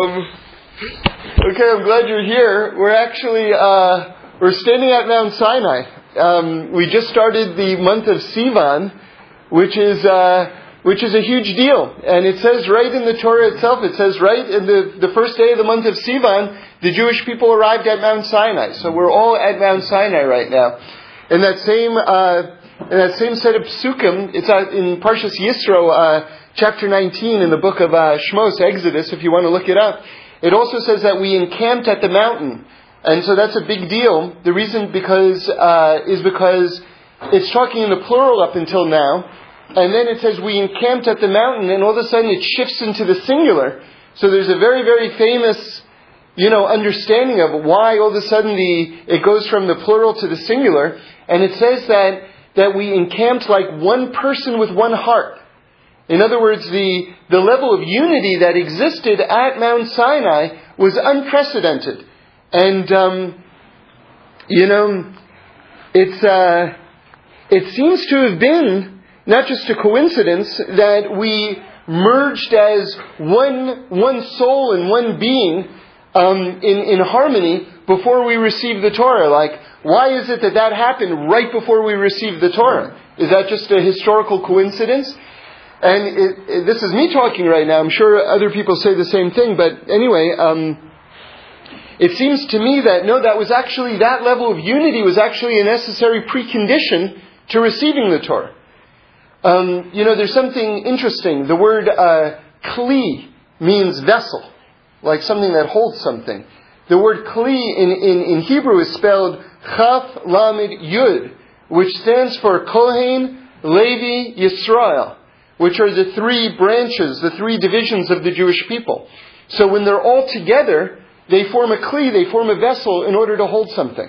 Um, okay, I'm glad you're here. We're actually uh, we're standing at Mount Sinai. Um, we just started the month of Sivan, which is uh, which is a huge deal. And it says right in the Torah itself. It says right in the the first day of the month of Sivan, the Jewish people arrived at Mount Sinai. So we're all at Mount Sinai right now. In that same uh, in that same set of psukim, it's in Parshas Yisro uh, chapter 19 in the book of uh, Shmos, Exodus, if you want to look it up, it also says that we encamped at the mountain. And so that's a big deal. The reason because, uh, is because it's talking in the plural up until now. And then it says we encamped at the mountain and all of a sudden it shifts into the singular. So there's a very, very famous, you know, understanding of why all of a sudden the, it goes from the plural to the singular. And it says that, that we encamped like one person with one heart. In other words, the, the level of unity that existed at Mount Sinai was unprecedented. And, um, you know, it's, uh, it seems to have been not just a coincidence that we merged as one, one soul and one being um, in, in harmony before we received the Torah. Like, why is it that that happened right before we received the Torah? Is that just a historical coincidence? And it, it, this is me talking right now. I'm sure other people say the same thing, but anyway, um, it seems to me that no, that was actually, that level of unity was actually a necessary precondition to receiving the Torah. Um, you know, there's something interesting. The word uh, kli means vessel, like something that holds something. The word kli in, in, in Hebrew is spelled chaf lamed yud, which stands for Kohen, Levi, Yisrael which are the three branches, the three divisions of the Jewish people. So when they're all together, they form a kli, they form a vessel in order to hold something.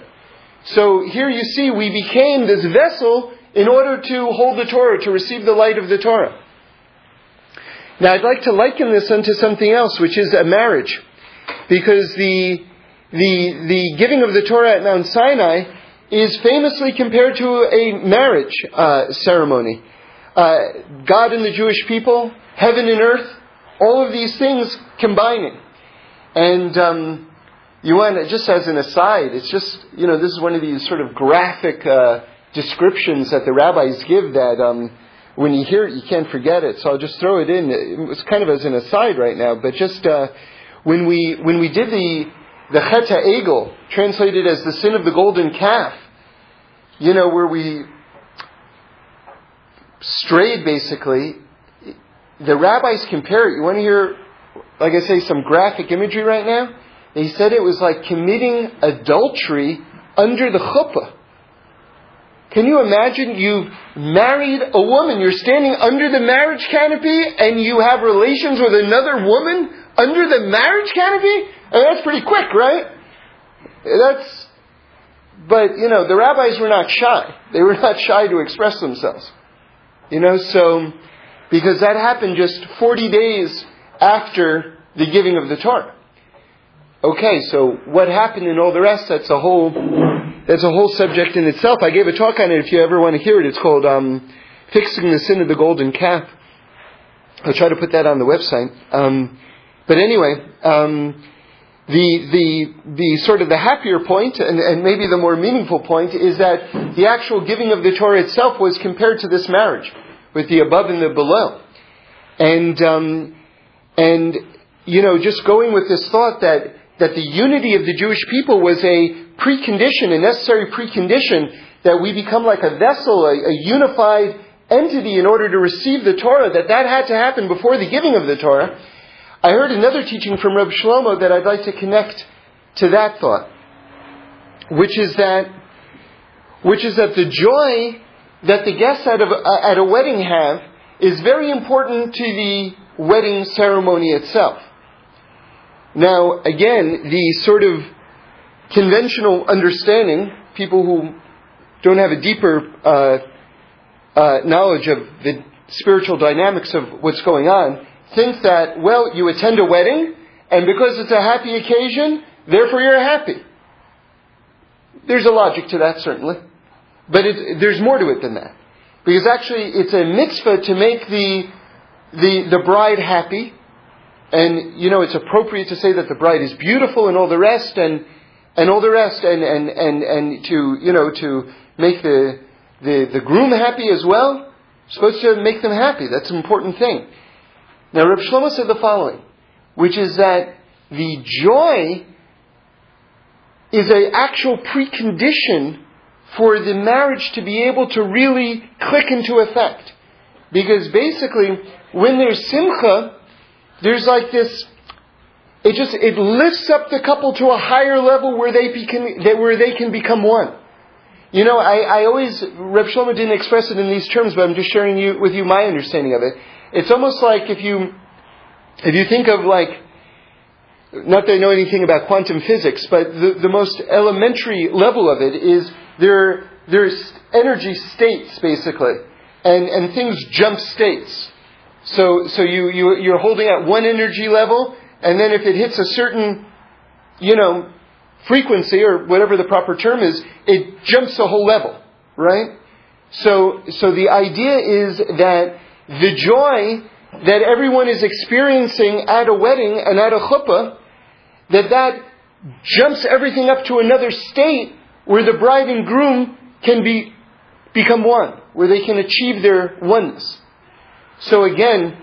So here you see we became this vessel in order to hold the Torah, to receive the light of the Torah. Now I'd like to liken this unto something else, which is a marriage. Because the, the, the giving of the Torah at Mount Sinai is famously compared to a marriage uh, ceremony uh, God and the Jewish people, heaven and earth, all of these things combining. And um, you want to, just as an aside, it's just, you know, this is one of these sort of graphic uh, descriptions that the rabbis give that um, when you hear it, you can't forget it. So I'll just throw it in. It's kind of as an aside right now, but just uh, when we when we did the the Chet Egel, translated as the sin of the golden calf, you know, where we strayed basically, the rabbis compare it. You want to hear, like I say, some graphic imagery right now? They said it was like committing adultery under the chuppah. Can you imagine you've married a woman, you're standing under the marriage canopy, and you have relations with another woman under the marriage canopy? That's pretty quick, right? That's, but you know, the rabbis were not shy. They were not shy to express themselves. You know, so, because that happened just 40 days after the giving of the Torah. Okay, so what happened and all the rest, that's a whole, that's a whole subject in itself. I gave a talk on it if you ever want to hear it. It's called, um, Fixing the Sin of the Golden Calf. I'll try to put that on the website. Um, but anyway, um, the, the, the sort of the happier point, and, and maybe the more meaningful point, is that the actual giving of the Torah itself was compared to this marriage, with the above and the below. And, um, and, you know, just going with this thought that, that the unity of the Jewish people was a precondition, a necessary precondition, that we become like a vessel, a, a unified entity in order to receive the Torah, that that had to happen before the giving of the Torah. I heard another teaching from Reb Shlomo that I'd like to connect to that thought, which is that, which is that the joy that the guests at a, at a wedding have is very important to the wedding ceremony itself. Now, again, the sort of conventional understanding, people who don't have a deeper uh, uh, knowledge of the spiritual dynamics of what's going on, think that, well, you attend a wedding, and because it's a happy occasion, therefore you're happy. There's a logic to that, certainly. But it, there's more to it than that. Because actually, it's a mitzvah to make the, the, the bride happy, and you know it's appropriate to say that the bride is beautiful and all the rest, and and all the rest, and and and and to you know to make the the the groom happy as well. supposed to make them happy. That's an important thing. Now, Reb Shlomo said the following, which is that the joy is an actual precondition for the marriage to be able to really click into effect. Because basically, when there's simcha, there's like this, it just, it lifts up the couple to a higher level where they, become, where they can become one. You know, I, I always, Reb Shlomo didn't express it in these terms, but I'm just sharing you, with you my understanding of it. It's almost like if you, if you think of like, not that I know anything about quantum physics, but the, the most elementary level of it is there, there's energy states basically, and, and things jump states. So, so you, you, you're holding at one energy level, and then if it hits a certain, you know, frequency or whatever the proper term is, it jumps a whole level, right? So, so the idea is that the joy that everyone is experiencing at a wedding and at a chuppah, that that jumps everything up to another state where the bride and groom can be, become one, where they can achieve their oneness. So again,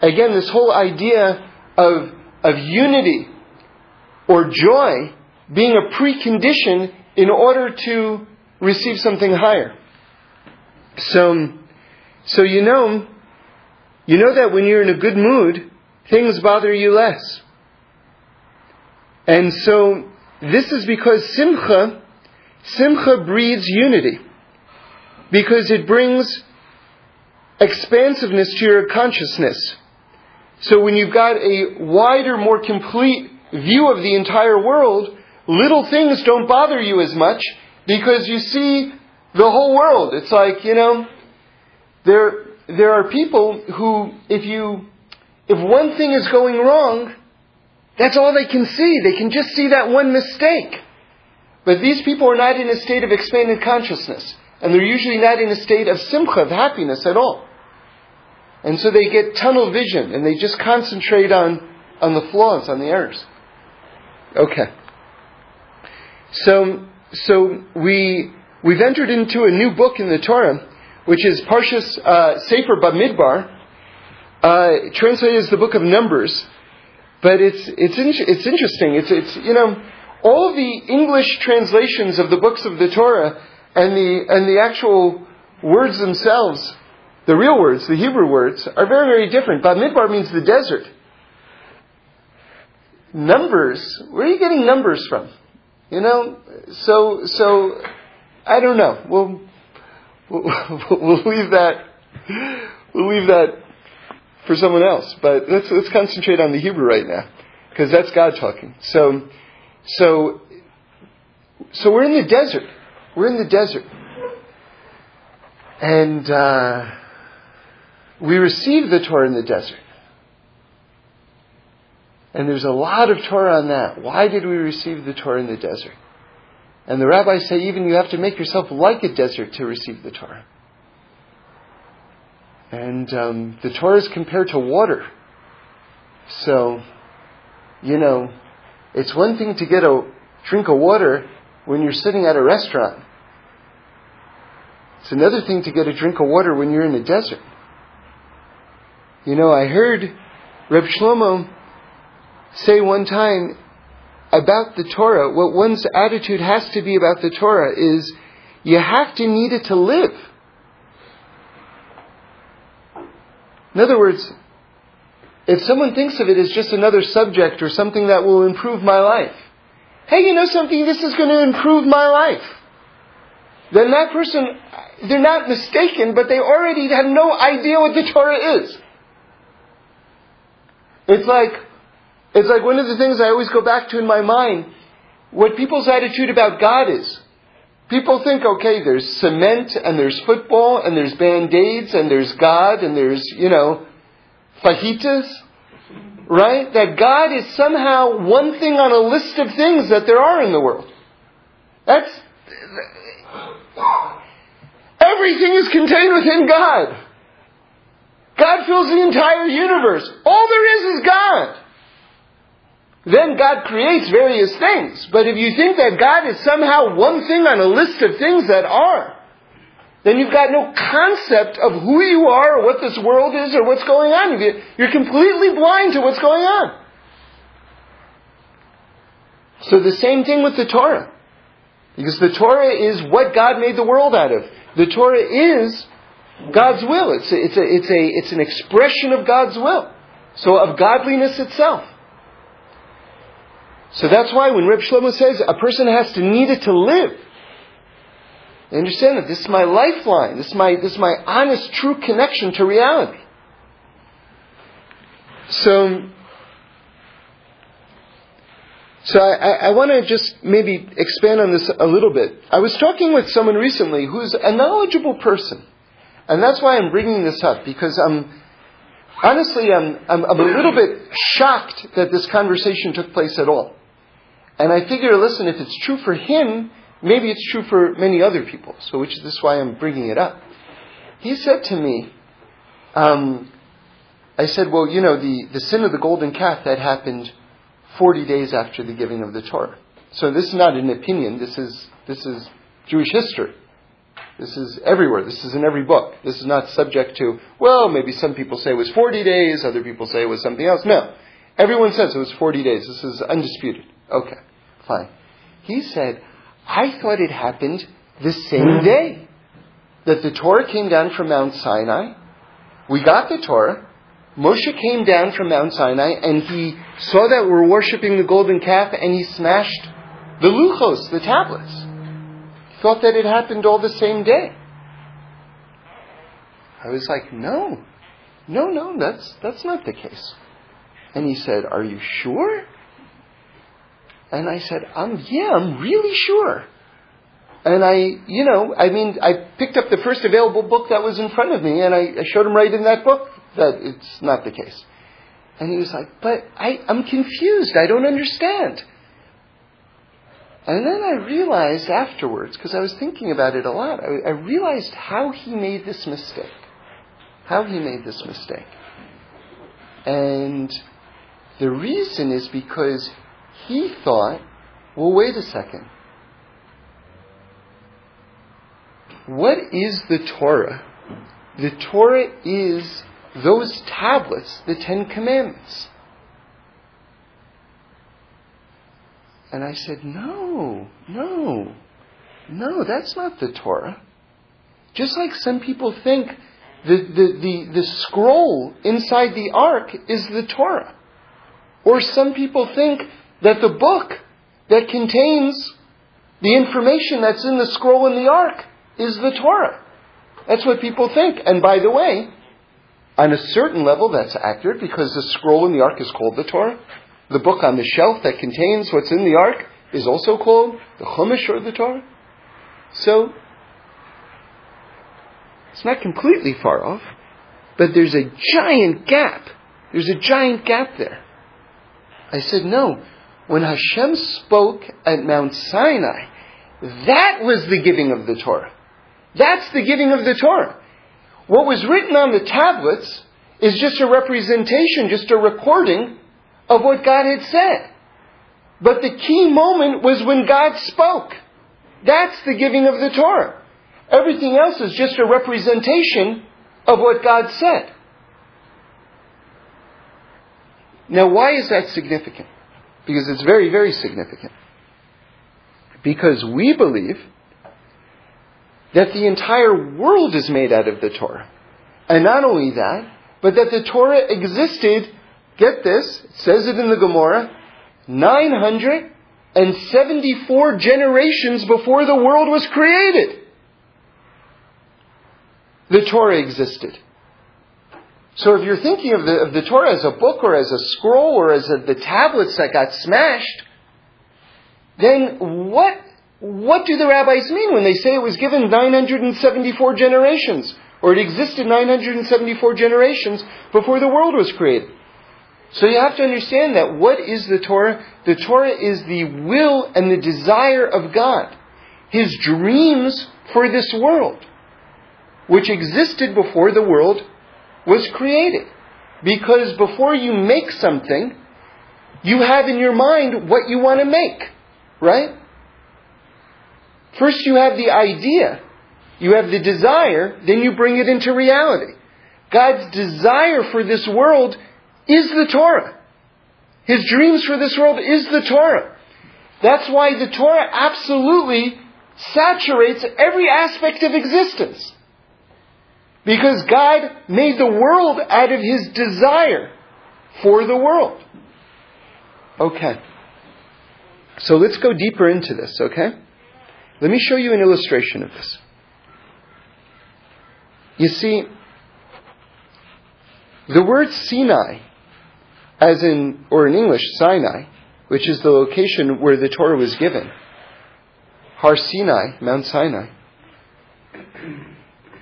again, this whole idea of, of unity or joy being a precondition in order to receive something higher. So, so you know, you know that when you're in a good mood, things bother you less. And so, this is because simcha, simcha breeds unity. Because it brings expansiveness to your consciousness. So when you've got a wider, more complete view of the entire world, little things don't bother you as much because you see the whole world. It's like, you know, there, there are people who, if you, if one thing is going wrong, that's all they can see. They can just see that one mistake. But these people are not in a state of expanded consciousness. And they're usually not in a state of simcha, of happiness at all. And so they get tunnel vision and they just concentrate on, on the flaws, on the errors. Okay. So, so we, we've entered into a new book in the Torah, which is Parshas uh, Sefer Bamidbar, uh, translated as the book of Numbers. But it's, it's, in, it's interesting. It's, it's, you know, all the English translations of the books of the Torah and the, and the actual words themselves, the real words, the Hebrew words, are very, very different. Bamidbar means the desert. Numbers, where are you getting numbers from? You know, so so I don't know. We'll we'll, leave that we'll leave that for someone else. But let's let's concentrate on the Hebrew right now because that's God talking. So so so we're in the desert. We're in the desert, and uh, we receive the Torah in the desert. And there's a lot of Torah on that. Why did we receive the Torah in the desert? And the rabbis say even you have to make yourself like a desert to receive the Torah. And um, the Torah is compared to water. So, you know, it's one thing to get a drink of water when you're sitting at a restaurant. It's another thing to get a drink of water when you're in the desert. You know, I heard Reb Shlomo say one time about the Torah, what one's attitude has to be about the Torah is you have to need it to live. In other words, if someone thinks of it as just another subject or something that will improve my life, hey, you know something, this is going to improve my life, then that person, they're not mistaken, but they already have no idea what the Torah is. It's like, it's like one of the things I always go back to in my mind, what people's attitude about God is. People think, okay, there's cement and there's football and there's band-aids and there's God and there's, you know, fajitas, right? That God is somehow one thing on a list of things that there are in the world. That's, everything is contained within God. God fills the entire universe. All there is is God. Then God creates various things. But if you think that God is somehow one thing on a list of things that are, then you've got no concept of who you are or what this world is or what's going on. You're completely blind to what's going on. So the same thing with the Torah. Because the Torah is what God made the world out of. The Torah is God's will. It's a, it's a, it's a, it's an expression of God's will. So of godliness itself. So that's why when Reb Shlomo says a person has to need it to live, they understand that this is my lifeline. This is my, this is my honest, true connection to reality. So, so I, I want to just maybe expand on this a little bit. I was talking with someone recently who's a knowledgeable person. And that's why I'm bringing this up, because I'm, honestly, I'm, I'm, I'm a little bit shocked that this conversation took place at all. And I figure, listen, if it's true for him, maybe it's true for many other people. So, which is why I'm bringing it up. He said to me, um, I said, well, you know, the, the sin of the golden calf that happened 40 days after the giving of the Torah. So this is not an opinion. This is this is Jewish history. This is everywhere. This is in every book. This is not subject to, well, maybe some people say it was 40 days, other people say it was something else. No. Everyone says it was 40 days. This is undisputed. Okay, He said, I thought it happened the same hmm. day. That the Torah came down from Mount Sinai. We got the Torah. Moshe came down from Mount Sinai and he saw that we're worshiping the golden calf and he smashed the luchos, the tablets. He thought that it happened all the same day. I was like, no, no, no, that's, that's not the case. And he said, are you sure? And I said, um, yeah, I'm really sure. And I, you know, I mean, I picked up the first available book that was in front of me and I, I showed him right in that book that it's not the case. And he was like, but I, I'm confused. I don't understand. And then I realized afterwards, because I was thinking about it a lot, I, I realized how he made this mistake. How he made this mistake. And the reason is because he thought, well, wait a second. What is the Torah? The Torah is those tablets, the Ten Commandments. And I said, No, no, no, that's not the Torah. Just like some people think the, the, the, the scroll inside the ark is the Torah. Or some people think that the book that contains the information that's in the scroll in the ark is the Torah. That's what people think. And by the way, on a certain level, that's accurate because the scroll in the ark is called the Torah. The book on the shelf that contains what's in the ark is also called the Chumash or the Torah. So, it's not completely far off, but there's a giant gap. There's a giant gap there. I said, no. When Hashem spoke at Mount Sinai, that was the giving of the Torah. That's the giving of the Torah. What was written on the tablets is just a representation, just a recording of what God had said. But the key moment was when God spoke. That's the giving of the Torah. Everything else is just a representation of what God said. Now, why is that significant? Because it's very, very significant. Because we believe that the entire world is made out of the Torah. And not only that, but that the Torah existed, get this, it says it in the Gemara, 974 generations before the world was created. The Torah existed. So if you're thinking of the, of the Torah as a book or as a scroll or as a, the tablets that got smashed, then what what do the rabbis mean when they say it was given 974 generations, or it existed 974 generations before the world was created? So you have to understand that what is the Torah? The Torah is the will and the desire of God, His dreams for this world, which existed before the world was created. Because before you make something, you have in your mind what you want to make, right? First you have the idea, you have the desire, then you bring it into reality. God's desire for this world is the Torah. His dreams for this world is the Torah. That's why the Torah absolutely saturates every aspect of existence. Because God made the world out of His desire for the world. Okay. So let's go deeper into this, okay? Let me show you an illustration of this. You see, the word Sinai, as in, or in English, Sinai, which is the location where the Torah was given, Har Sinai, Mount Sinai,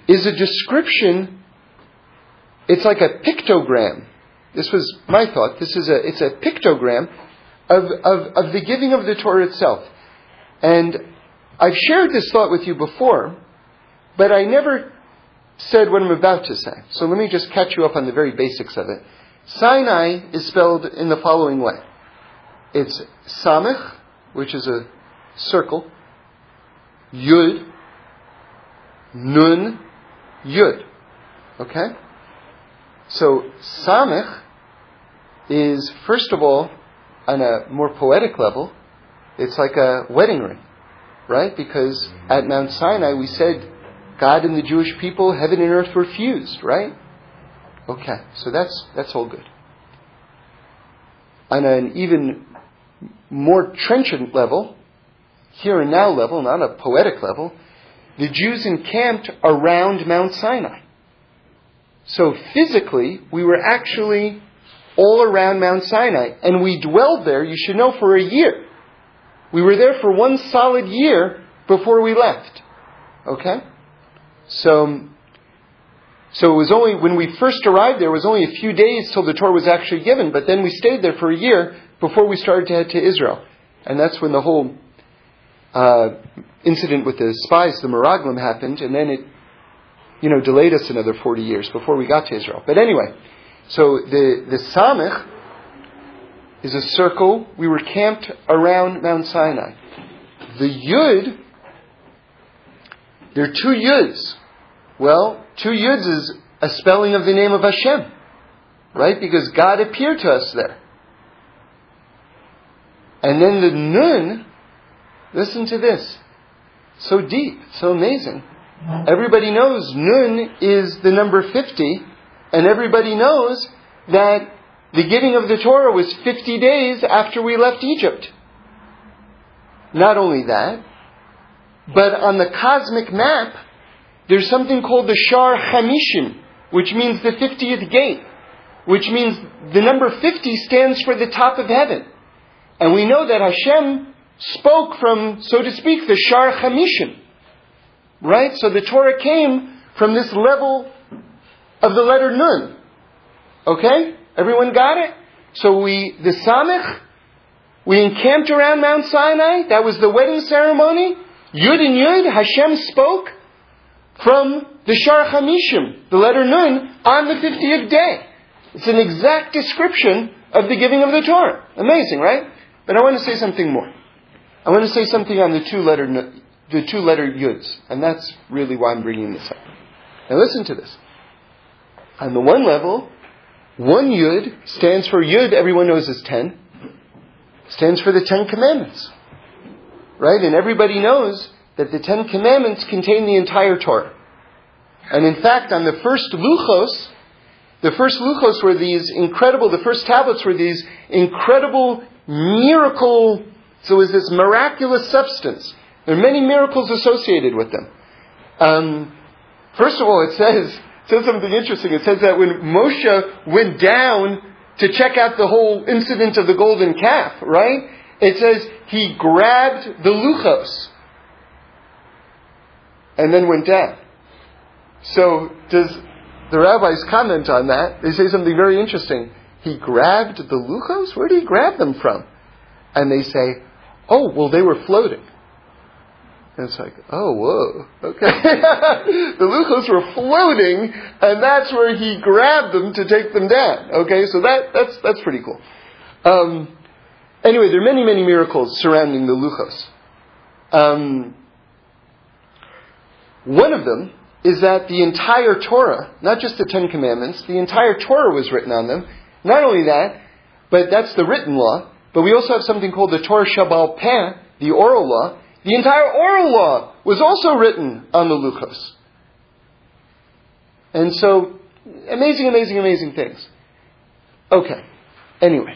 is a description, it's like a pictogram. This was my thought. This is a, it's a pictogram of, of, of the giving of the Torah itself. And I've shared this thought with you before, but I never said what I'm about to say. So let me just catch you up on the very basics of it. Sinai is spelled in the following way. It's Samech, which is a circle, Yud, Nun, Yud. Okay? So Samech is, first of all, on a more poetic level, it's like a wedding ring, right? Because at Mount Sinai we said God and the Jewish people, heaven and earth were fused, right? Okay, so that's that's all good. On an even more trenchant level, here and now level, not a poetic level, the Jews encamped around Mount Sinai. So physically, we were actually all around Mount Sinai, and we dwelled there, you should know, for a year. We were there for one solid year before we left. Okay? So, so it was only, when we first arrived there, it was only a few days till the Torah was actually given, but then we stayed there for a year before we started to head to Israel. And that's when the whole uh, incident with the spies, the Meraglim, happened, and then it, you know, delayed us another 40 years before we got to Israel. But anyway, so the, the Samech is a circle. We were camped around Mount Sinai. The Yud, there are two Yuds. Well, two Yuds is a spelling of the name of Hashem, right? Because God appeared to us there. And then the Nun, listen to this. So deep, so amazing. Everybody knows Nun is the number 50, and everybody knows that the giving of the Torah was 50 days after we left Egypt. Not only that, but on the cosmic map, there's something called the Shar Hamishim, which means the 50th gate, which means the number 50 stands for the top of heaven. And we know that Hashem spoke from, so to speak, the Shar Hamishim. Right? So the Torah came from this level of the letter Nun. Okay? Everyone got it? So we, the Samech, we encamped around Mount Sinai. That was the wedding ceremony. Yud and Yud, Hashem spoke from the Shar Hamishim, the letter Nun, on the 50th day. It's an exact description of the giving of the Torah. Amazing, right? But I want to say something more. I want to say something on the two letter, the two letter Yuds, and that's really why I'm bringing this up. Now listen to this. On the one level, one Yud stands for Yud, everyone knows is ten, stands for the Ten Commandments. Right? And everybody knows that the Ten Commandments contain the entire Torah. And in fact, on the first Luchos, the first Luchos were these incredible, the first tablets were these incredible miracle, so was this miraculous substance. There are many miracles associated with them. Um, first of all, it says, it says something interesting. It says that when Moshe went down to check out the whole incident of the golden calf, right? It says he grabbed the luchos and then went down. So does the rabbis comment on that? They say something very interesting. He grabbed the luchos? Where did he grab them from? And they say, oh, well, they were floating. And it's like, oh, whoa, okay. the luchos were floating, and that's where he grabbed them to take them down. Okay, so that, that's, that's pretty cool. Um, anyway, there are many, many miracles surrounding the luchos. Um, one of them is that the entire Torah, not just the Ten Commandments, the entire Torah was written on them. Not only that, but that's the written law, but we also have something called the Torah Shebaal Peh, the oral law, the entire oral law was also written on the Luchos. And so, amazing, amazing, amazing things. Okay. Anyway.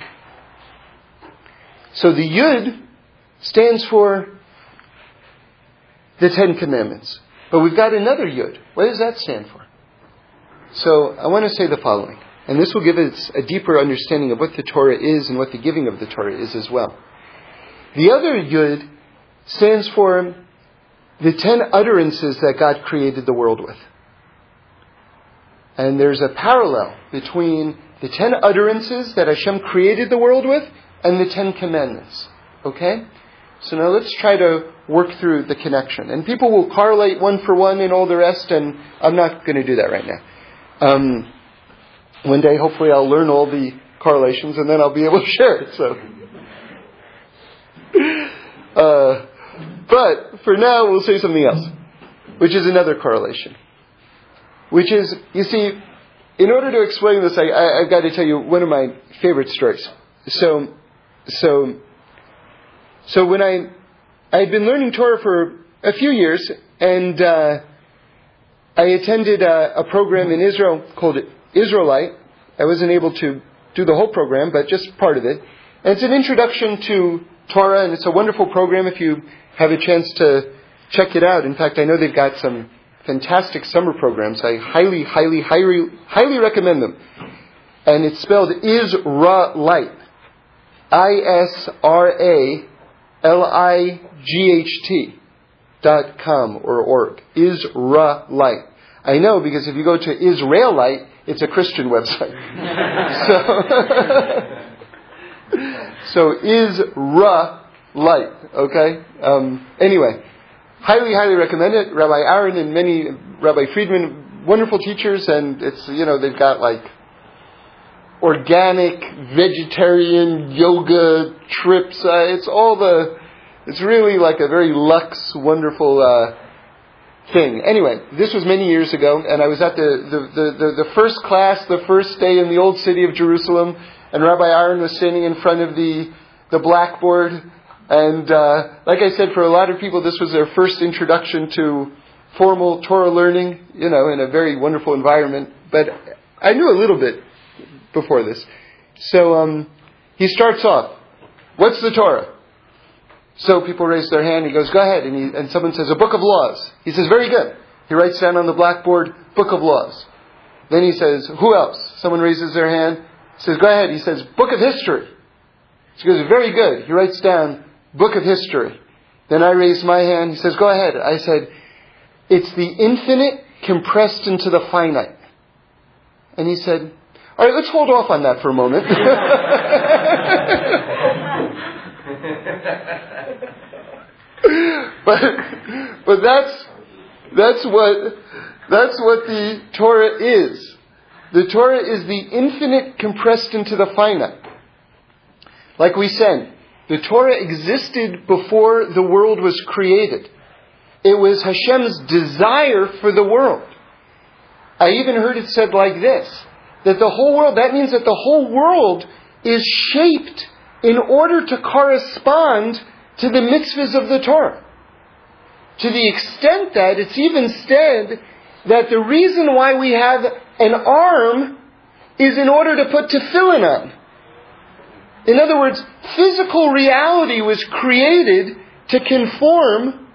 So the Yud stands for the Ten Commandments. But we've got another Yud. What does that stand for? So I want to say the following. And this will give us a deeper understanding of what the Torah is and what the giving of the Torah is as well. The other Yud stands for the ten utterances that God created the world with. And there's a parallel between the ten utterances that Hashem created the world with and the ten commandments. Okay? So now let's try to work through the connection. And people will correlate one for one and all the rest, and I'm not going to do that right now. Um, one day, hopefully, I'll learn all the correlations, and then I'll be able to share it. So. Uh, but for now, we'll say something else, which is another correlation. Which is, you see, in order to explain this, I, I, have got to tell you one of my favorite stories. So, so, so when I, I had been learning Torah for a few years, and uh, I attended a, a program in Israel called Isra-Light. I wasn't able to do the whole program, but just part of it. And it's an introduction to Torah, and it's a wonderful program if you have a chance to check it out. In fact, I know they've got some fantastic summer programs. I highly, highly, highly, highly recommend them. And it's spelled Isra-Light. I-S-R-A-L-I-G-H-T dot com or org. Isra-Light. I know because if you go to Israelite, it's a Christian website. so, so Isra light. Okay. Um, anyway, highly, highly recommend it. Rabbi Aaron and many Rabbi Friedman, wonderful teachers, and it's you know they've got like organic vegetarian yoga trips. Uh, it's all the. It's really like a very luxe, wonderful. Uh, thing. Anyway, this was many years ago, and I was at the, the, the, the, the first class, the first day in the old city of Jerusalem, and Rabbi Aaron was standing in front of the, the blackboard, and uh, like I said, for a lot of people, this was their first introduction to formal Torah learning, you know, in a very wonderful environment. But I knew a little bit before this. So um, he starts off, What's the Torah? So people raise their hand. He goes, Go ahead. And, he, and someone says, A book of laws. He says, Very good. He writes down on the blackboard, Book of laws. Then he says, Who else? Someone raises their hand. Says, Go ahead. He says, Book of history. He goes, Very good. He writes down, book of history. Then I raise my hand. He says, Go ahead. I said, It's the infinite compressed into the finite. And he said, All right, let's hold off on that for a moment. but, but that's, that's what, that's what the Torah is. The Torah is the infinite compressed into the finite. Like we said, the Torah existed before the world was created. It was Hashem's desire for the world. I even heard it said like this that the whole world, that means that the whole world is shaped in order to correspond to the mitzvahs of the Torah. To the extent that it's even said that the reason why we have an arm is in order to put tefillin on. In other words, physical reality was created to conform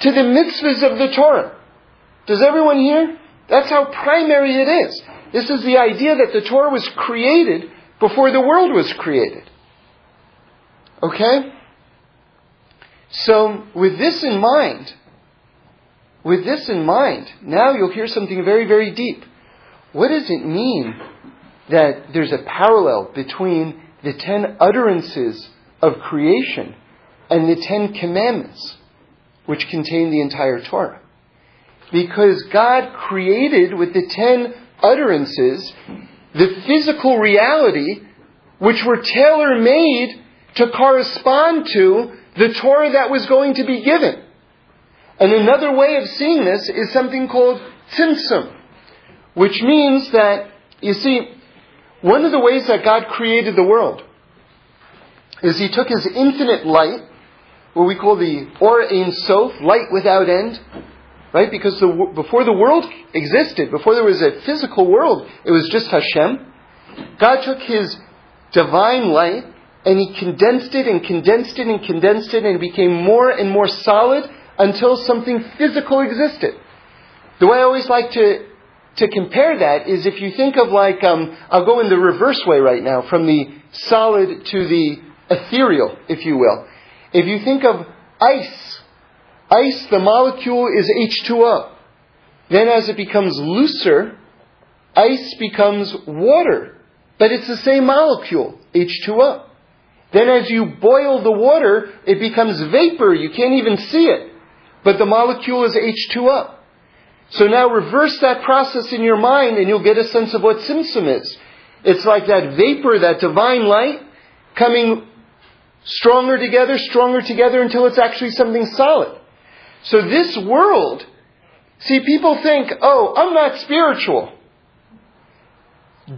to the mitzvahs of the Torah. Does everyone hear? That's how primary it is. This is the idea that the Torah was created before the world was created. Okay? So, with this in mind, with this in mind, now you'll hear something very, very deep. What does it mean that there's a parallel between the ten utterances of creation and the Ten Commandments. which contain the entire Torah. Because God created with the ten utterances the physical reality which were tailor made to correspond to the Torah that was going to be given. And another way of seeing this is something called tzimtzum, which means that, you see, one of the ways that God created the world is He took His infinite light, what we call the Or Ein Sof, light without end, right? Because the, before the world existed, before there was a physical world, it was just Hashem. God took His divine light and He condensed it and condensed it and condensed it and it became more and more solid until something physical existed. The way I always like to, to compare that is if you think of like, um, I'll go in the reverse way right now, from the solid to the ethereal, if you will. If you think of ice, ice, the molecule is H2O. Then as it becomes looser, ice becomes water. But it's the same molecule, H2O. Then as you boil the water, it becomes vapor. You can't even see it. But the molecule is H2O. So now reverse that process in your mind and you'll get a sense of what tzimtzum is. It's like that vapor, that divine light, coming stronger together, stronger together until it's actually something solid. So this world, see, people think, oh, I'm not spiritual.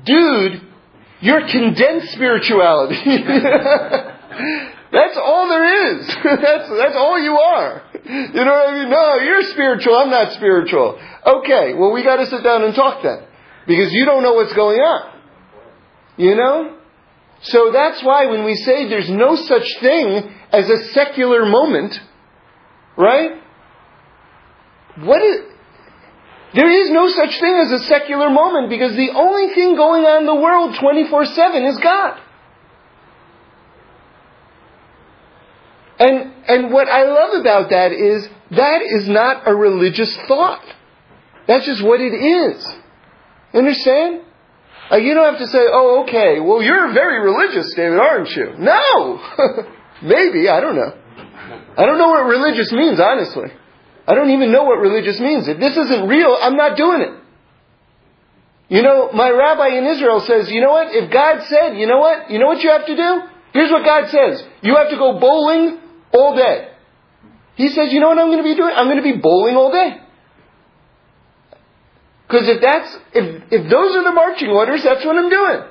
Dude, you're condensed spirituality. that's all there is. that's, that's all you are. You know what I mean? No, you're spiritual, I'm not spiritual. Okay, well we gotta sit down and talk then. Because you don't know what's going on. You know? So that's why when we say there's no such thing as a secular moment, right? What is, there is no such thing as a secular moment because the only thing going on in the world 24-7 is God. And, and what I love about that is that is not a religious thought. That's just what it is. Understand? Like you don't have to say, oh, okay, well, you're very religious, David, aren't you? No! Maybe, I don't know. I don't know what religious means, honestly. I don't even know what religious means. If this isn't real, I'm not doing it. You know, my rabbi in Israel says, you know what? If God said, you know what? You know what you have to do? Here's what God says. You have to go bowling all day. He says, you know what I'm going to be doing? I'm going to be bowling all day. Because if that's, if, if those are the marching orders, that's what I'm doing.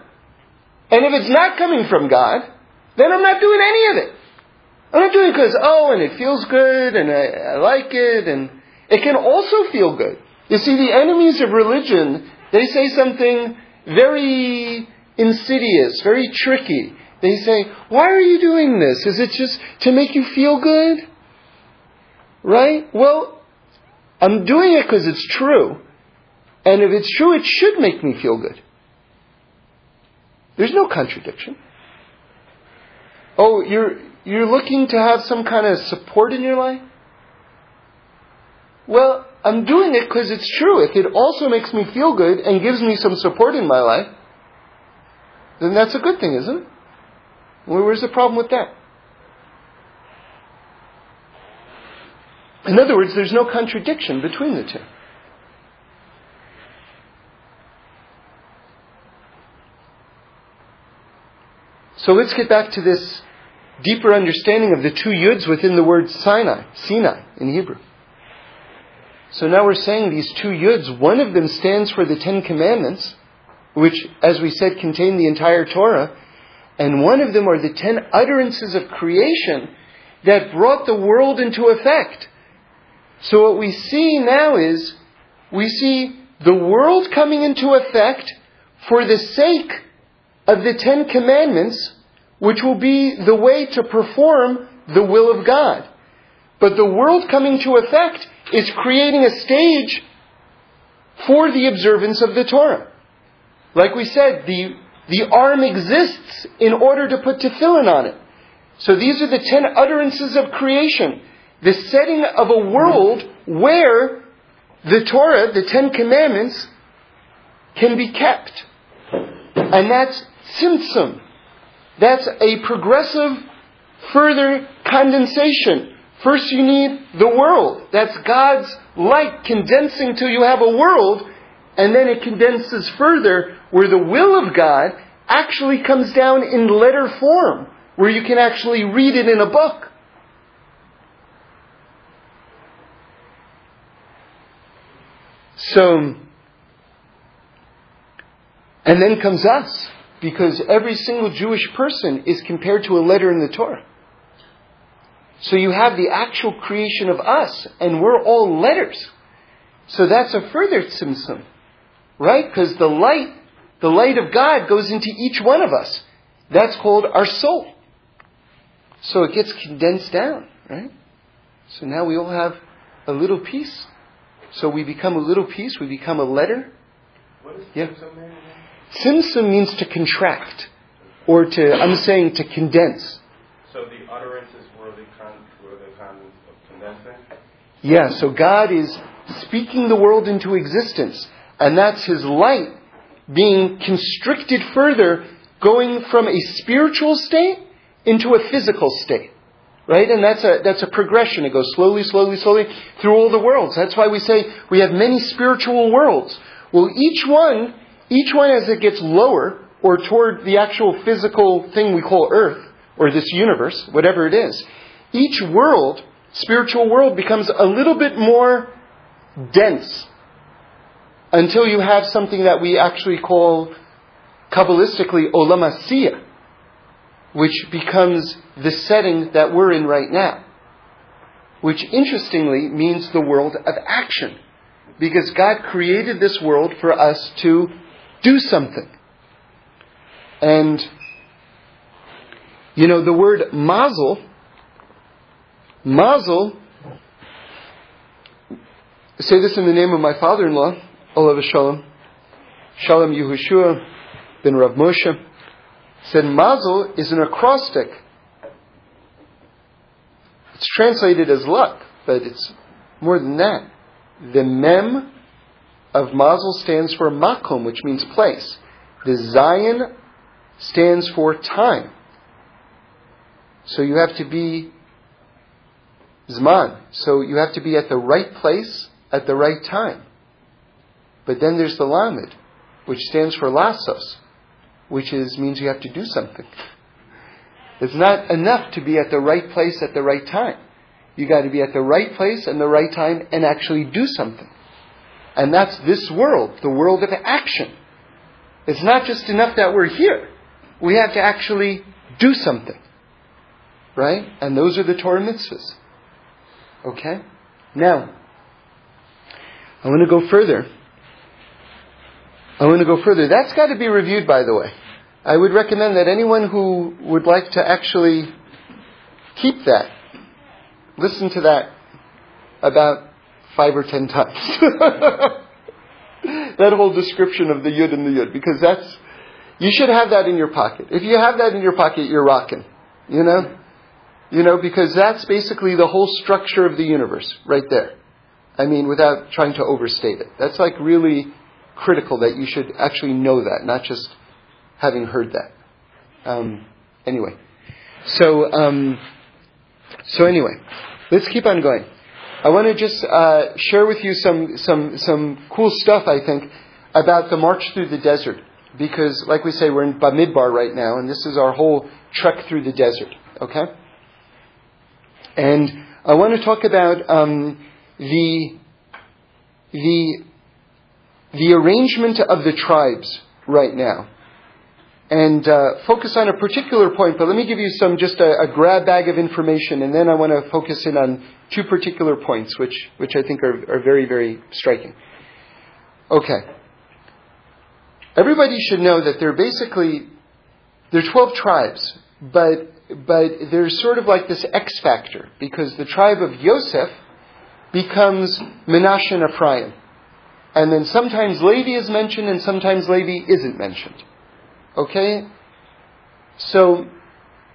And if it's not coming from God, then I'm not doing any of it. I'm not doing it because, oh, and it feels good, and I, I like it, and it can also feel good. You see, the enemies of religion, they say something very insidious, very tricky. They say, why are you doing this? Is it just to make you feel good? Right? Well, I'm doing it because it's true. And if it's true, it should make me feel good. There's no contradiction. Oh, you're, you're looking to have some kind of support in your life? Well, I'm doing it because it's true. If it also makes me feel good and gives me some support in my life, then that's a good thing, isn't it? where's the problem with that? In other words, there's no contradiction between the two. So let's get back to this deeper understanding of the two yuds within the word Sinai, Sinai in Hebrew. So now we're saying these two yuds, one of them stands for the Ten Commandments, which, as we said, contain the entire Torah, and one of them are the ten utterances of creation that brought the world into effect. So what we see now is, we see the world coming into effect for the sake of the Ten Commandments, which will be the way to perform the will of God. But the world coming to effect is creating a stage for the observance of the Torah. Like we said, the, the arm exists in order to put tefillin on it. So these are the ten utterances of creation. The setting of a world where the Torah, the Ten Commandments, can be kept. And that's tzimtzum. That's a progressive further condensation First, you need the world. That's God's light condensing till you have a world, and then it condenses further where the will of God actually comes down in letter form, where you can actually read it in a book. So, and then comes us, because every single Jewish person is compared to a letter in the Torah. So you have the actual creation of us, and we're all letters. So that's a further tzimtzum, right? Because the light, the light of God goes into each one of us. That's called our soul. So it gets condensed down, right? So now we all have a little piece. So we become a little piece, we become a letter. Yeah. Tzimtzum mean again? Tzimtzum means to contract, or to, I'm saying to condense. So the utterances were the con, were the con of condensing? Yeah, so God is speaking the world into existence, and that's His light being constricted further, going from a spiritual state into a physical state. Right? And that's a, that's a progression. It goes slowly, slowly, slowly through all the worlds. That's why we say we have many spiritual worlds. Well, each one, each one as it gets lower, or toward the actual physical thing we call Earth, or this universe, whatever it is, each world, spiritual world, becomes a little bit more dense until you have something that we actually call Kabbalistically Olam Asiyah, which becomes the setting that we're in right now. Which interestingly means the world of action. Because God created this world for us to do something. And, you know, the word mazel, mazel, say this in the name of my father-in-law, Olav Shalom, Shalom Yehoshua ben Rav Moshe, said mazel is an acrostic. It's translated as luck, but it's more than that. The mem of mazel stands for makom, which means place. The zayin stands for time. So you have to be zman. So you have to be at the right place at the right time. But then there's the lamed, which stands for lasos, which is means you have to do something. It's not enough to be at the right place at the right time. You got to be at the right place and the right time and actually do something. And that's this world, the world of action. It's not just enough that we're here. We have to actually do something. Right? And those are the Torah mitzvahs. Okay? Now, I want to go further. I want to go further. That's got to be reviewed, by the way. I would recommend that anyone who would like to actually keep that, listen to that about five or ten times. that whole description of the yud and the yud, because that's, you should have that in your pocket. If you have that in your pocket, you're rocking. You know? You know, because that's basically the whole structure of the universe, right there. I mean, without trying to overstate it. That's like really critical that you should actually know that, not just having heard that. Um, anyway, so um, so anyway, let's keep on going. I want to just uh, share with you some some some cool stuff. I think about the march through the desert, because like we say, we're in Bamidbar right now, and this is our whole trek through the desert. Okay, and I want to talk about um, the the the arrangement of the tribes right now and uh, focus on a particular point, but let me give you some just a, a, grab bag of information, and then I want to focus in on two particular points, which, which I think are, are very, very striking. Okay. Everybody should know that there are basically there are 12 tribes, but, but there's sort of like this X factor, because the tribe of Yosef becomes Menashe and Ephraim. And then sometimes Levi is mentioned and sometimes Levi isn't mentioned. Okay? So,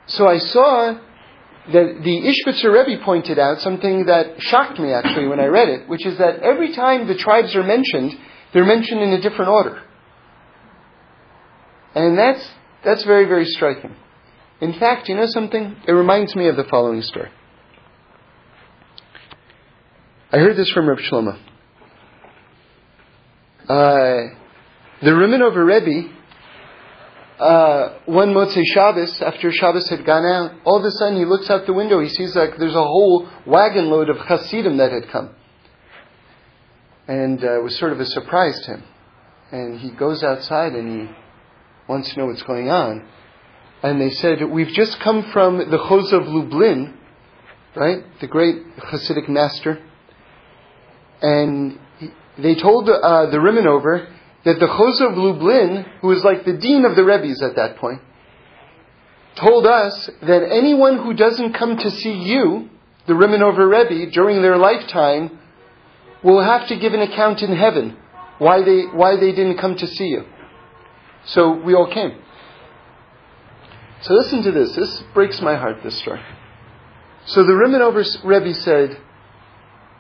so I saw that the Ishbitzer Rebbe pointed out something that shocked me actually when I read it, which is that every time the tribes are mentioned, they're mentioned in a different order. And that's, that's very, very striking. In fact, you know something? It reminds me of the following story. I heard this from Reb Shlomo. Uh, the Rimanover Rebbe, uh, one Motzei Shabbos, after Shabbos had gone out, all of a sudden he looks out the window. He sees like there's a whole wagon load of Hasidim that had come. And uh, it was sort of a surprise to him. And he goes outside and he wants to know what's going on. And they said, We've just come from the Chozeh of Lublin, right? The great Hasidic master. And he, they told uh, the Rimanover that the Chozeh of Lublin, who was like the dean of the Rebbe's at that point, told us that anyone who doesn't come to see you, the Rimanover Rebbe, during their lifetime, will have to give an account in heaven why they, why they didn't come to see you. So we all came. So listen to this. This breaks my heart, this story. So the Rimanover Rebbe said,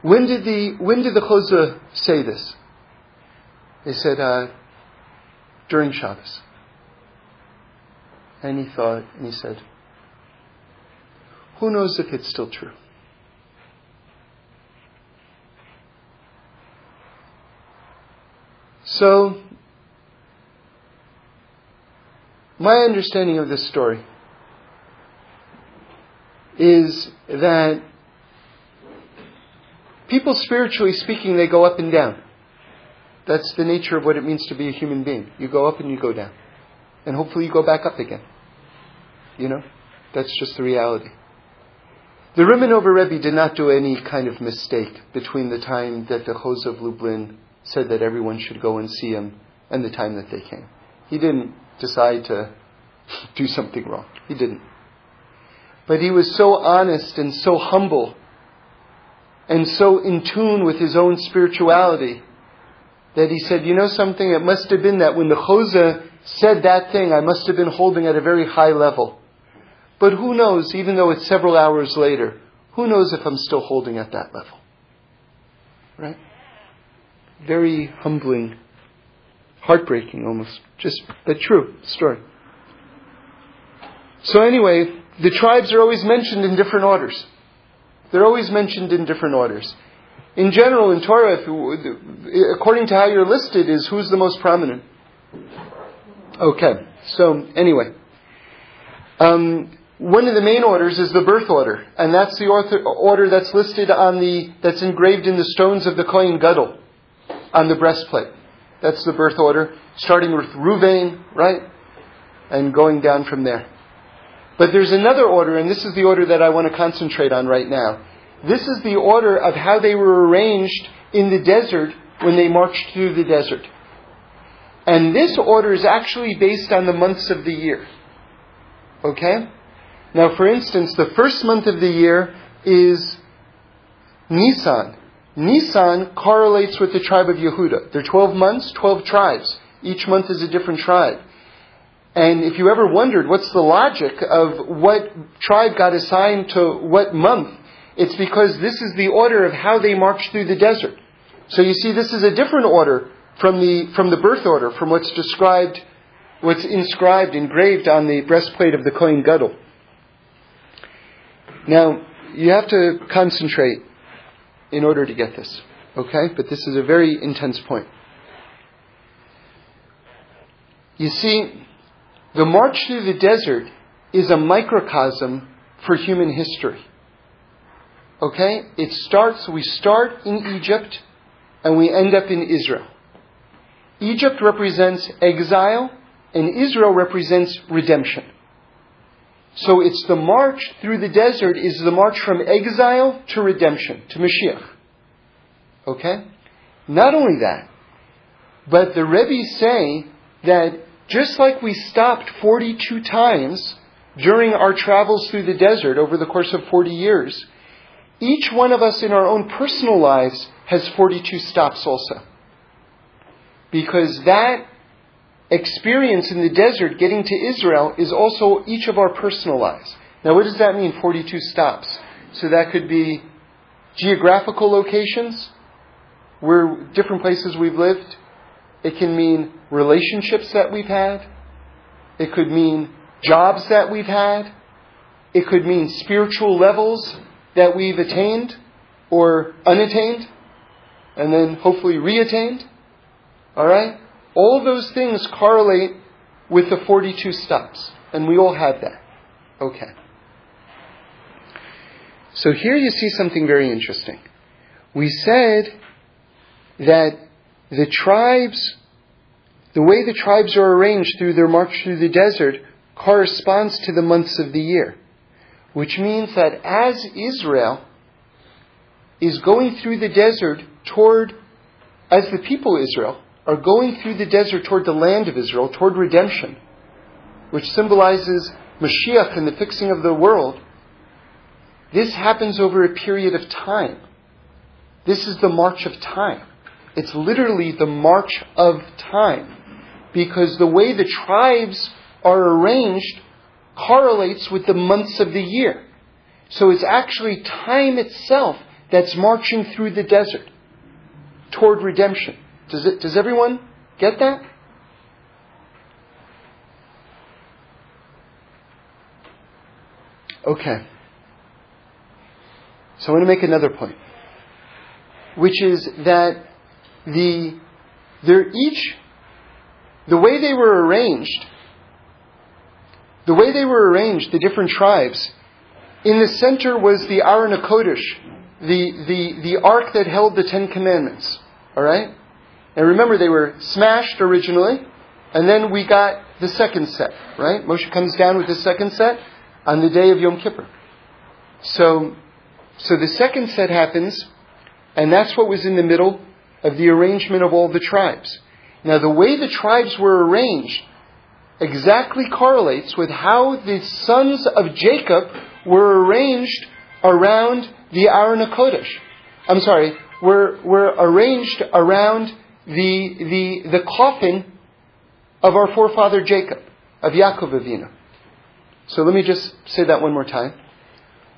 when did the, when did the Chozeh say this? They said, uh, during Shabbos. And he thought, and he said, who knows if it's still true? So, my understanding of this story is that people, spiritually speaking, they go up and down. That's the nature of what it means to be a human being. You go up and you go down. And hopefully you go back up again. You know? That's just the reality. The Rimanover Rebbe did not do any kind of mistake between the time that the Chozeh of Lublin said that everyone should go and see him and the time that they came. He didn't decide to do something wrong. He didn't. But he was so honest and so humble and so in tune with his own spirituality that he said, You know something? It must have been that when the Chozeh said that thing, I must have been holding at a very high level. But who knows, even though it's several hours later, who knows if I'm still holding at that level? Right? Very humbling, heartbreaking almost. Just, but true story. So, anyway, the tribes are always mentioned in different orders. They're always mentioned in different orders. In general, in Torah, according to how you're listed, is who's the most prominent. Okay, so anyway. Um, one of the main orders is the birth order, and that's the order that's listed on the, that's engraved in the stones of the Kohen Gadol on the breastplate. That's the birth order, starting with Ruvain, right? And going down from there. But there's another order, and this is the order that I want to concentrate on right now. This is the order of how they were arranged in the desert when they marched through the desert. And this order is actually based on the months of the year. Okay? Now, for instance, the first month of the year is Nisan. Nisan correlates with the tribe of Yehuda. There are 12 months, 12 tribes. Each month is a different tribe. And if you ever wondered what's the logic of what tribe got assigned to what month, it's because this is the order of how they marched through the desert. So you see, this is a different order from the, from the birth order, from what's described, what's inscribed, engraved on the breastplate of the Kohen Gadol. Now, you have to concentrate in order to get this, okay? But this is a very intense point. You see, the march through the desert is a microcosm for human history. Okay? It starts, we start in Egypt and we end up in Israel. Egypt represents exile and Israel represents redemption. So it's the march through the desert is the march from exile to redemption, to Mashiach. Okay? Not only that, but the Rebbe say that just like we stopped 42 times during our travels through the desert over the course of 40 years, each one of us in our own personal lives has 42 stops also. Because that experience in the desert getting to Israel is also each of our personal lives. Now, what does that mean, 42 stops? So that could be geographical locations, where different places we've lived. It can mean relationships that we've had. It could mean jobs that we've had. It could mean spiritual levels that we've attained. or unattained, and then hopefully reattained. All right? All those things correlate with the 42 steps, and we all have that. Okay. So here you see something very interesting. We said that the tribes, the way the tribes are arranged through their march through the desert corresponds to the months of the year, which means that as Israel is going through the desert toward, as the people of Israel are going through the desert toward the land of Israel, toward redemption, which symbolizes Mashiach and the fixing of the world, this happens over a period of time. This is the march of time. It's literally the march of time. Because the way the tribes are arranged correlates with the months of the year. So it's actually time itself that's marching through the desert toward redemption. Does, it, does everyone get that? Okay. So I want to make another point, which is that the they're each the way they were arranged, the way they were arranged, the different tribes. In the center was the Aron Kodesh, the, the, the ark that held the Ten Commandments. All right? And remember, they were smashed originally, and then we got the second set, right? Moshe comes down with the second set on the day of Yom Kippur. So, so the second set happens, and that's what was in the middle of the arrangement of all the tribes. Now, the way the tribes were arranged exactly correlates with how the sons of Jacob were arranged around the Aron Kodesh. I'm sorry, were, were arranged around the, the, the coffin of our forefather Jacob, of Yaakov Avinu. So let me just say that one more time.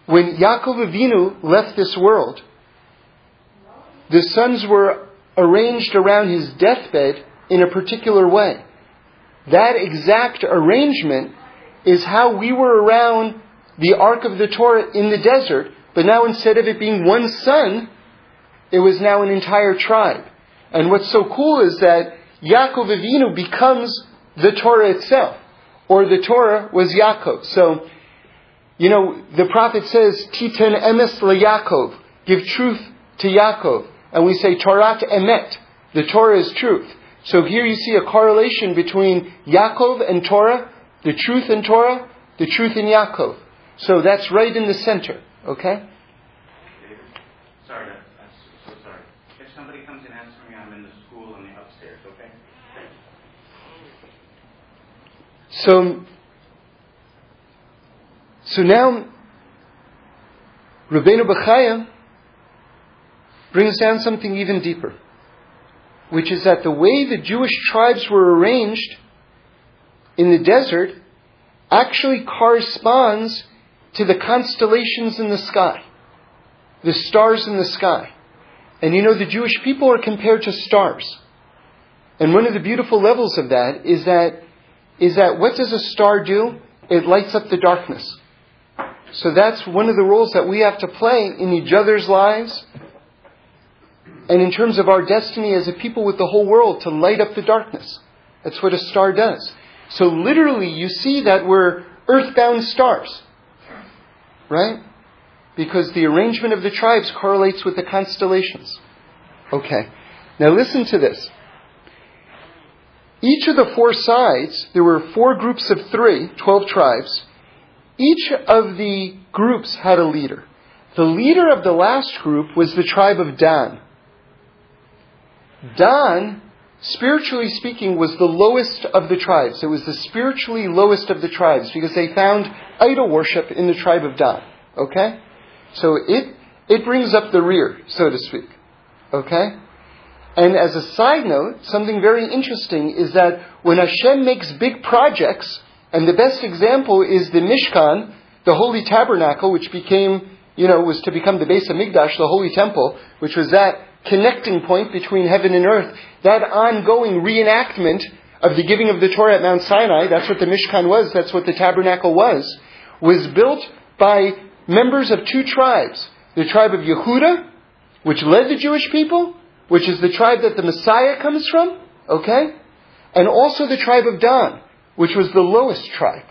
When Yaakov Avinu left this world, the sons were arranged around his deathbed in a particular way. That exact arrangement is how we were around the Ark of the Torah in the desert, but now instead of it being one son, it was now an entire tribe. And what's so cool is that Yaakov Avinu becomes the Torah itself, or the Torah was Yaakov. So, you know, the prophet says, Titen emes Yaakov, give truth to Yaakov. And we say Torah emet, the Torah is truth. So here you see a correlation between Yaakov and Torah, the truth in Torah, the truth in Yaakov. So that's right in the center, okay? Sorry, I'm so sorry. If somebody comes and asks me, I'm in the school on the upstairs, okay? So, so now, Rabbeinu Bechaya brings down something even deeper, which is that the way the Jewish tribes were arranged in the desert actually corresponds to the constellations in the sky, the stars in the sky. And you know, the Jewish people are compared to stars. And one of the beautiful levels of that is that, is that what does a star do? It lights up the darkness. So that's one of the roles that we have to play in each other's lives and in terms of our destiny as a people with the whole world to light up the darkness. That's what a star does. So literally, you see that we're earthbound stars. Right? Because the arrangement of the tribes correlates with the constellations. Okay. Now listen to this. Each of the four sides, there were four groups of three, 12 tribes. Each of the groups had a leader. The leader of the last group was the tribe of Dan. Dan, spiritually speaking, was the lowest of the tribes. It was the spiritually lowest of the tribes because they found idol worship in the tribe of Dan. Okay? So it, it brings up the rear, so to speak. Okay? And as a side note, something very interesting is that when Hashem makes big projects, and the best example is the Mishkan, the holy tabernacle, which became, you know, was to become the base of Hamikdash, the holy temple, which was that connecting point between heaven and earth, that ongoing reenactment of the giving of the Torah at Mount Sinai, that's what the Mishkan was, that's what the tabernacle was, was built by members of two tribes, the tribe of Yehuda which led the Jewish people, which is the tribe that the Messiah comes from, okay? And also the tribe of Dan, which was the lowest tribe.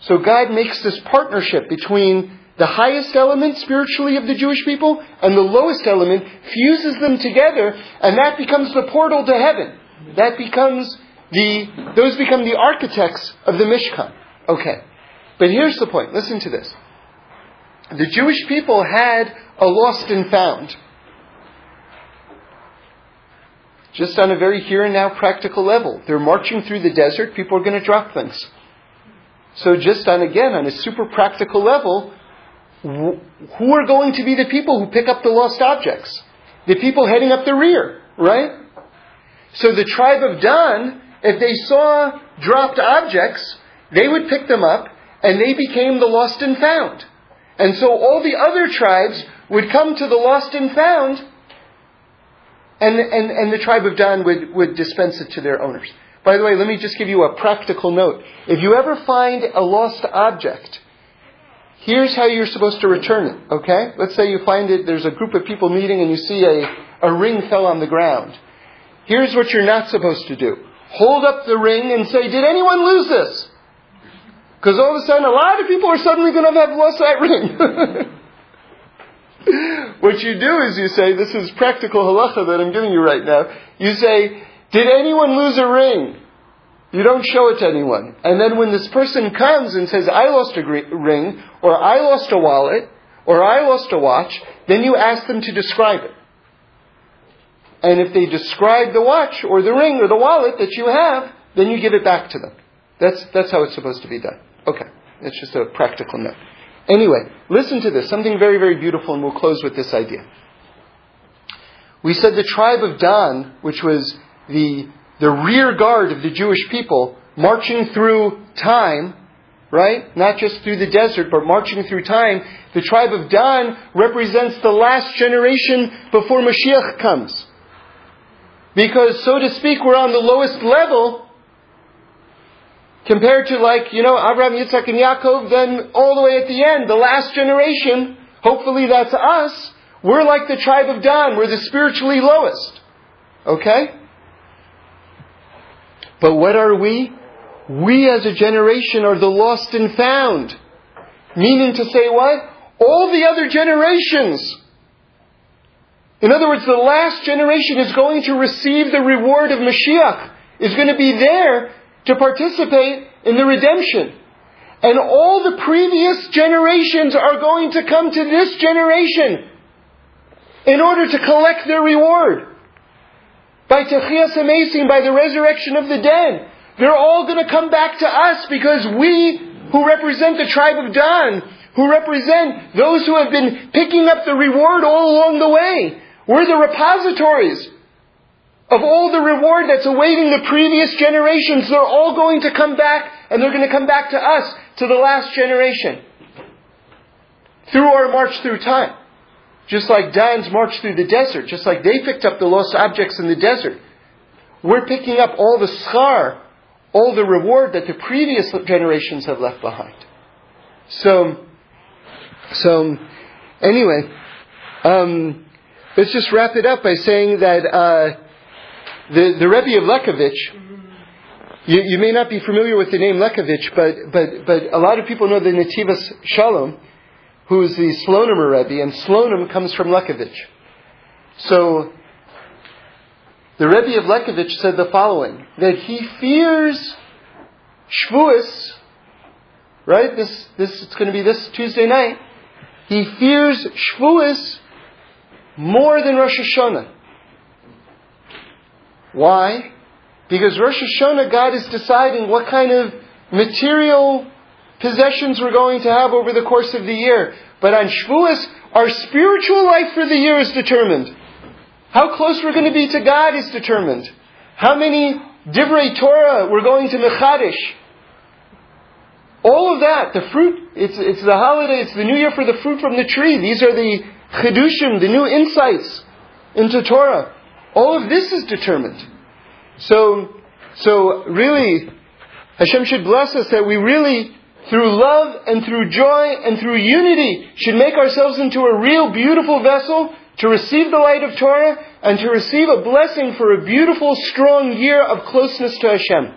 So God makes this partnership between the highest element spiritually of the Jewish people and the lowest element, fuses them together, and that becomes the portal to heaven. That becomes the, those become the architects of the Mishkan. Okay. But here's the point. Listen to this. The Jewish people had a lost and found. Just on a very here and now practical level. They're marching through the desert, people are going to drop things. So just on, again, on a super practical level, who are going to be the people who pick up the lost objects? The people heading up the rear, right? So the tribe of Dan, if they saw dropped objects, they would pick them up and they became the lost and found. And so all the other tribes would come to the lost and found and, and, and the tribe of Dan would, would dispense it to their owners. By the way, let me just give you a practical note. If you ever find a lost object, here's how you're supposed to return it, okay? Let's say you find it, there's a group of people meeting and you see a, a ring fell on the ground. Here's what you're not supposed to do. Hold up the ring and say, did anyone lose this? Because all of a sudden, a lot of people are suddenly going to have lost that ring. what you do is you say, this is practical halacha that I'm giving you right now. You say, did anyone lose a ring? You don't show it to anyone. And then when this person comes and says, I lost a ring, or I lost a wallet, or I lost a watch, then you ask them to describe it. And if they describe the watch, or the ring, or the wallet that you have, then you give it back to them. That's, that's how it's supposed to be done. Okay. It's just a practical note. Anyway, listen to this. Something very, very beautiful, and we'll close with this idea. We said the tribe of Dan, which was the, the rear guard of the Jewish people, marching through time, right? Not just through the desert, but marching through time. The tribe of Dan represents the last generation before Mashiach comes. Because, so to speak, we're on the lowest level Compared to like, you know, Abraham, Yitzhak, and Yaakov, then all the way at the end, the last generation, hopefully that's us, we're like the tribe of Dan, we're the spiritually lowest. Okay? But what are we? We as a generation are the lost and found. Meaning to say what? All the other generations. In other words, the last generation is going to receive the reward of Mashiach, is going to be there to participate in the redemption. And all the previous generations are going to come to this generation in order to collect their reward. By Techias Hameisim, by the resurrection of the dead. They're all going to come back to us because we, who represent the tribe of Dan, who represent those who have been picking up the reward all along the way, we're the repositories of all the reward that's awaiting the previous generations, they're all going to come back and they're going to come back to us, to the last generation. Through our march through time. Just like Dan's march through the desert, just like they picked up the lost objects in the desert. We're picking up all the schar, all the reward that the previous generations have left behind. So, so anyway, um, let's just wrap it up by saying that uh, the, the Rebbe of Lekavetz, you, you, may not be familiar with the name Lekavetz, but, but, but a lot of people know the Nativas Shalom, who is the Slonim Rebbe, and Slonim comes from Lekavetz. So, the Rebbe of Lekavetz said the following, that he fears Shavuos, right? This, this, it's going to be this Tuesday night. He fears Shavuos more than Rosh Hashanah. Why? Because Rosh Hashanah, God is deciding what kind of material possessions we're going to have over the course of the year. But on Shavuos, our spiritual life for the year is determined. How close we're going to be to God is determined. How many divrei Torah we're going to Mechadish. All of that, the fruit, it's, it's the holiday, it's the new year for the fruit from the tree. These are the chidushim, the new insights into Torah. All of this is determined. So, so really, Hashem should bless us that we really, through love and through joy and through unity, should make ourselves into a real beautiful vessel to receive the light of Torah, and to receive a blessing for a beautiful, strong year of closeness to Hashem.